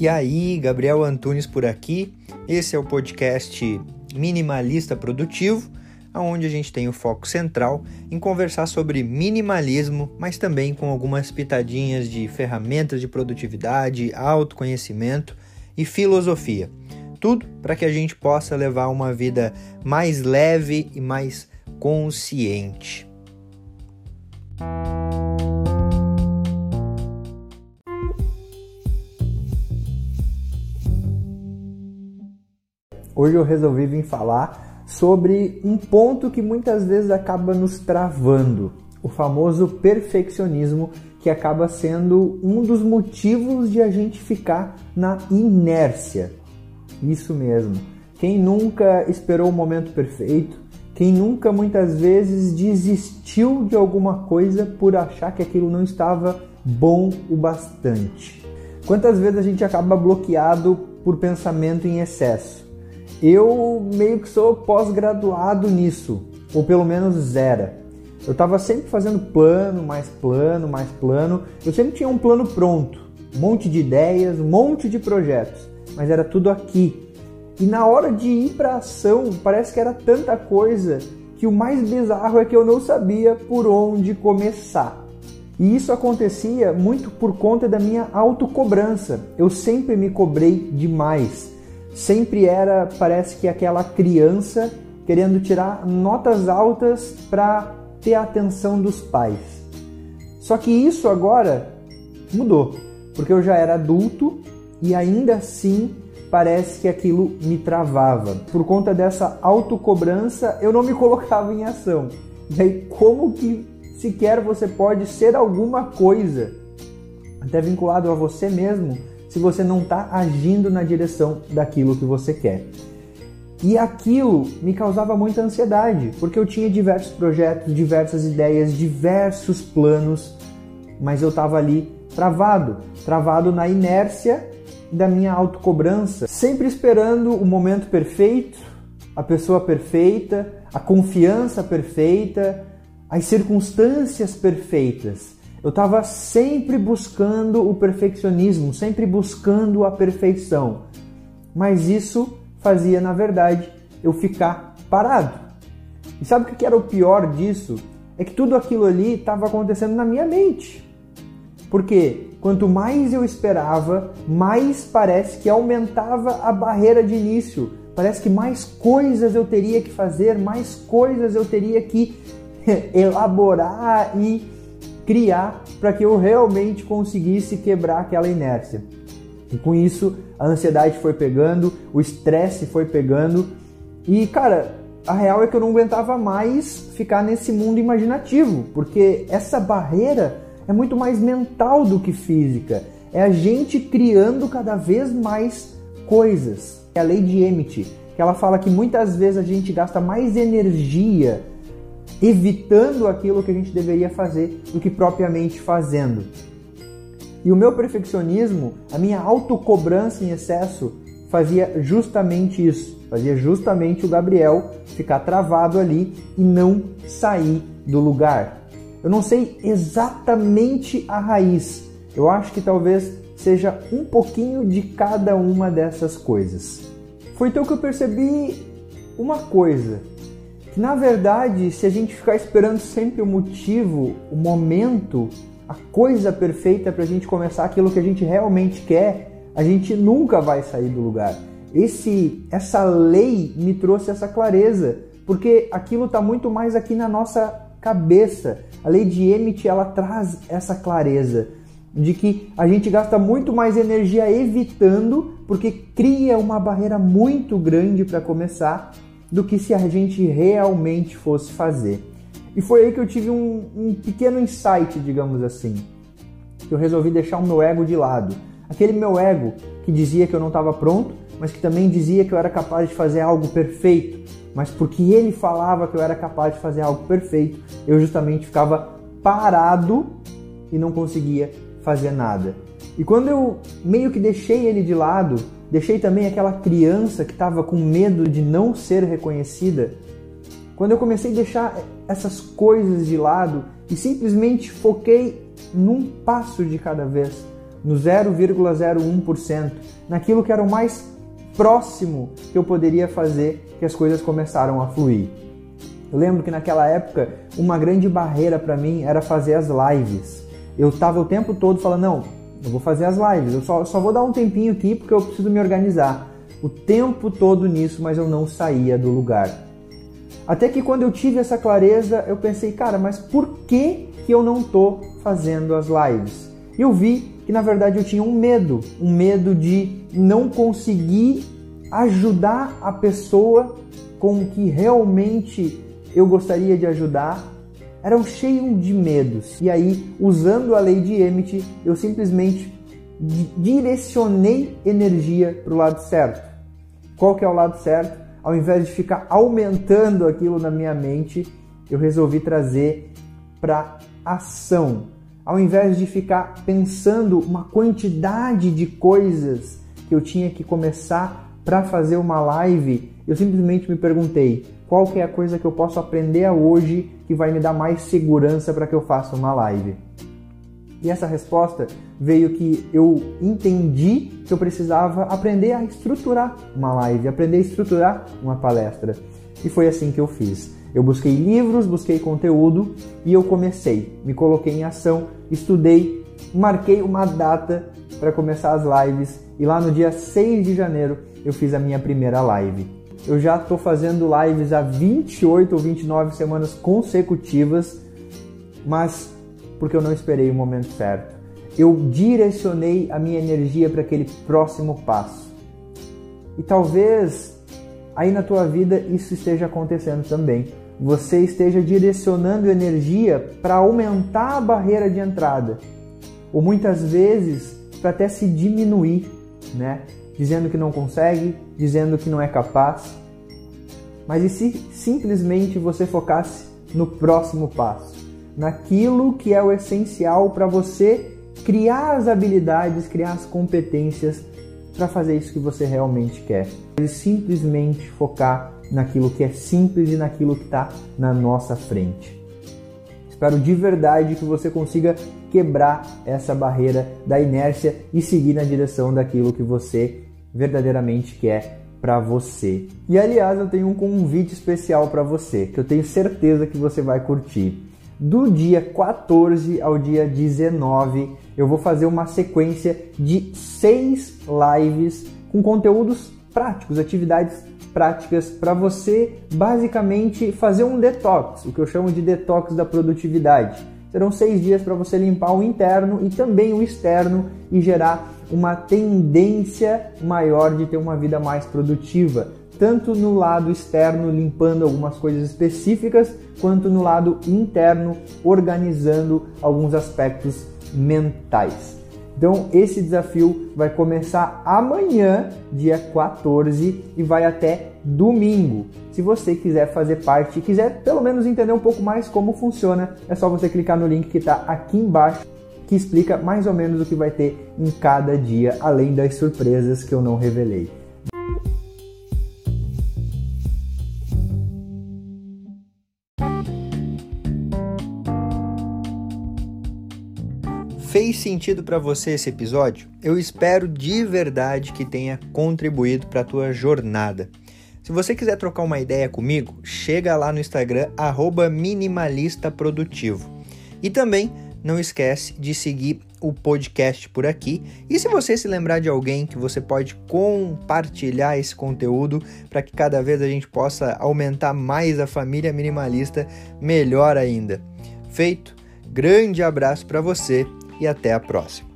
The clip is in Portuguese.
E aí, Gabriel Antunes por aqui. Esse é o podcast Minimalista Produtivo, onde a gente tem o foco central em conversar sobre minimalismo, mas também com algumas pitadinhas de ferramentas de produtividade, autoconhecimento e filosofia. Tudo para que a gente possa levar uma vida mais leve e mais consciente. Hoje eu resolvi vir falar sobre um ponto que muitas vezes acaba nos travando, o famoso perfeccionismo, que acaba sendo um dos motivos de a gente ficar na inércia. Isso mesmo. Quem nunca esperou o momento perfeito, quem nunca muitas vezes desistiu de alguma coisa por achar que aquilo não estava bom o bastante. Quantas vezes a gente acaba bloqueado por pensamento em excesso? Eu meio que sou pós-graduado nisso, ou pelo menos era. Eu estava sempre fazendo plano, mais plano, mais plano. Eu sempre tinha um plano pronto, um monte de ideias, um monte de projetos, mas era tudo aqui. E na hora de ir para ação, parece que era tanta coisa que o mais bizarro é que eu não sabia por onde começar. E isso acontecia muito por conta da minha autocobrança. Eu sempre me cobrei demais sempre era, parece que aquela criança querendo tirar notas altas para ter a atenção dos pais. Só que isso agora mudou, porque eu já era adulto e ainda assim parece que aquilo me travava. Por conta dessa autocobrança, eu não me colocava em ação. E aí, como que sequer você pode ser alguma coisa, até vinculado a você mesmo, se você não está agindo na direção daquilo que você quer. E aquilo me causava muita ansiedade, porque eu tinha diversos projetos, diversas ideias, diversos planos, mas eu estava ali travado, travado na inércia da minha autocobrança, sempre esperando o momento perfeito, a pessoa perfeita, a confiança perfeita, as circunstâncias perfeitas. Eu estava sempre buscando o perfeccionismo, sempre buscando a perfeição. Mas isso fazia, na verdade, eu ficar parado. E sabe o que era o pior disso? É que tudo aquilo ali estava acontecendo na minha mente. Porque quanto mais eu esperava, mais parece que aumentava a barreira de início. Parece que mais coisas eu teria que fazer, mais coisas eu teria que elaborar e criar para que eu realmente conseguisse quebrar aquela inércia. E com isso, a ansiedade foi pegando, o estresse foi pegando e, cara, a real é que eu não aguentava mais ficar nesse mundo imaginativo, porque essa barreira é muito mais mental do que física. É a gente criando cada vez mais coisas. É a lei de Emmett, que ela fala que muitas vezes a gente gasta mais energia evitando aquilo que a gente deveria fazer do que propriamente fazendo. E o meu perfeccionismo, a minha autocobrança em excesso, fazia justamente isso. Fazia justamente o Gabriel ficar travado ali e não sair do lugar. Eu não sei exatamente a raiz. Eu acho que talvez seja um pouquinho de cada uma dessas coisas. Foi então que eu percebi uma coisa na verdade, se a gente ficar esperando sempre o motivo, o momento, a coisa perfeita para a gente começar aquilo que a gente realmente quer, a gente nunca vai sair do lugar. Esse, essa lei me trouxe essa clareza, porque aquilo está muito mais aqui na nossa cabeça. A lei de Emmett ela traz essa clareza de que a gente gasta muito mais energia evitando, porque cria uma barreira muito grande para começar do que se a gente realmente fosse fazer. E foi aí que eu tive um, um pequeno insight, digamos assim, que eu resolvi deixar o meu ego de lado. Aquele meu ego que dizia que eu não estava pronto, mas que também dizia que eu era capaz de fazer algo perfeito. Mas porque ele falava que eu era capaz de fazer algo perfeito, eu justamente ficava parado e não conseguia fazer nada. E quando eu meio que deixei ele de lado, Deixei também aquela criança que estava com medo de não ser reconhecida. Quando eu comecei a deixar essas coisas de lado e simplesmente foquei num passo de cada vez, no 0,01%, naquilo que era o mais próximo que eu poderia fazer que as coisas começaram a fluir. Eu lembro que naquela época uma grande barreira para mim era fazer as lives. Eu estava o tempo todo falando, não, eu vou fazer as lives, eu só, só vou dar um tempinho aqui porque eu preciso me organizar. O tempo todo nisso, mas eu não saía do lugar. Até que quando eu tive essa clareza, eu pensei, cara, mas por que, que eu não estou fazendo as lives? Eu vi que na verdade eu tinha um medo, um medo de não conseguir ajudar a pessoa com o que realmente eu gostaria de ajudar. Era um cheio de medos. E aí, usando a lei de Emmett, eu simplesmente direcionei energia para o lado certo. Qual que é o lado certo? Ao invés de ficar aumentando aquilo na minha mente, eu resolvi trazer para ação ao invés de ficar pensando uma quantidade de coisas que eu tinha que começar para fazer uma live, eu simplesmente me perguntei qual que é a coisa que eu posso aprender hoje que vai me dar mais segurança para que eu faça uma live. E essa resposta veio que eu entendi que eu precisava aprender a estruturar uma live, aprender a estruturar uma palestra. E foi assim que eu fiz. Eu busquei livros, busquei conteúdo e eu comecei. Me coloquei em ação, estudei, marquei uma data para começar as lives e lá no dia 6 de janeiro eu fiz a minha primeira live. Eu já estou fazendo lives há 28 ou 29 semanas consecutivas, mas porque eu não esperei o momento certo. Eu direcionei a minha energia para aquele próximo passo. E talvez aí na tua vida isso esteja acontecendo também. Você esteja direcionando energia para aumentar a barreira de entrada, ou muitas vezes para até se diminuir, né? Dizendo que não consegue, dizendo que não é capaz. Mas e se simplesmente você focasse no próximo passo, naquilo que é o essencial para você criar as habilidades, criar as competências para fazer isso que você realmente quer. E simplesmente focar naquilo que é simples e naquilo que está na nossa frente. Espero de verdade que você consiga quebrar essa barreira da inércia e seguir na direção daquilo que você verdadeiramente quer para você. E aliás, eu tenho um convite especial para você, que eu tenho certeza que você vai curtir. Do dia 14 ao dia 19, eu vou fazer uma sequência de seis lives com conteúdos práticos, atividades práticas para você basicamente fazer um detox, o que eu chamo de detox da produtividade. Serão seis dias para você limpar o interno e também o externo e gerar uma tendência maior de ter uma vida mais produtiva, tanto no lado externo, limpando algumas coisas específicas, quanto no lado interno, organizando alguns aspectos mentais. Então, esse desafio vai começar amanhã, dia 14, e vai até domingo. Se você quiser fazer parte, quiser pelo menos entender um pouco mais como funciona, é só você clicar no link que está aqui embaixo, que explica mais ou menos o que vai ter em cada dia, além das surpresas que eu não revelei. Fez sentido para você esse episódio? Eu espero de verdade que tenha contribuído para a tua jornada. Se você quiser trocar uma ideia comigo, chega lá no Instagram @minimalistaprodutivo. E também não esquece de seguir o podcast por aqui. E se você se lembrar de alguém que você pode compartilhar esse conteúdo para que cada vez a gente possa aumentar mais a família minimalista, melhor ainda. Feito. Grande abraço para você e até a próxima.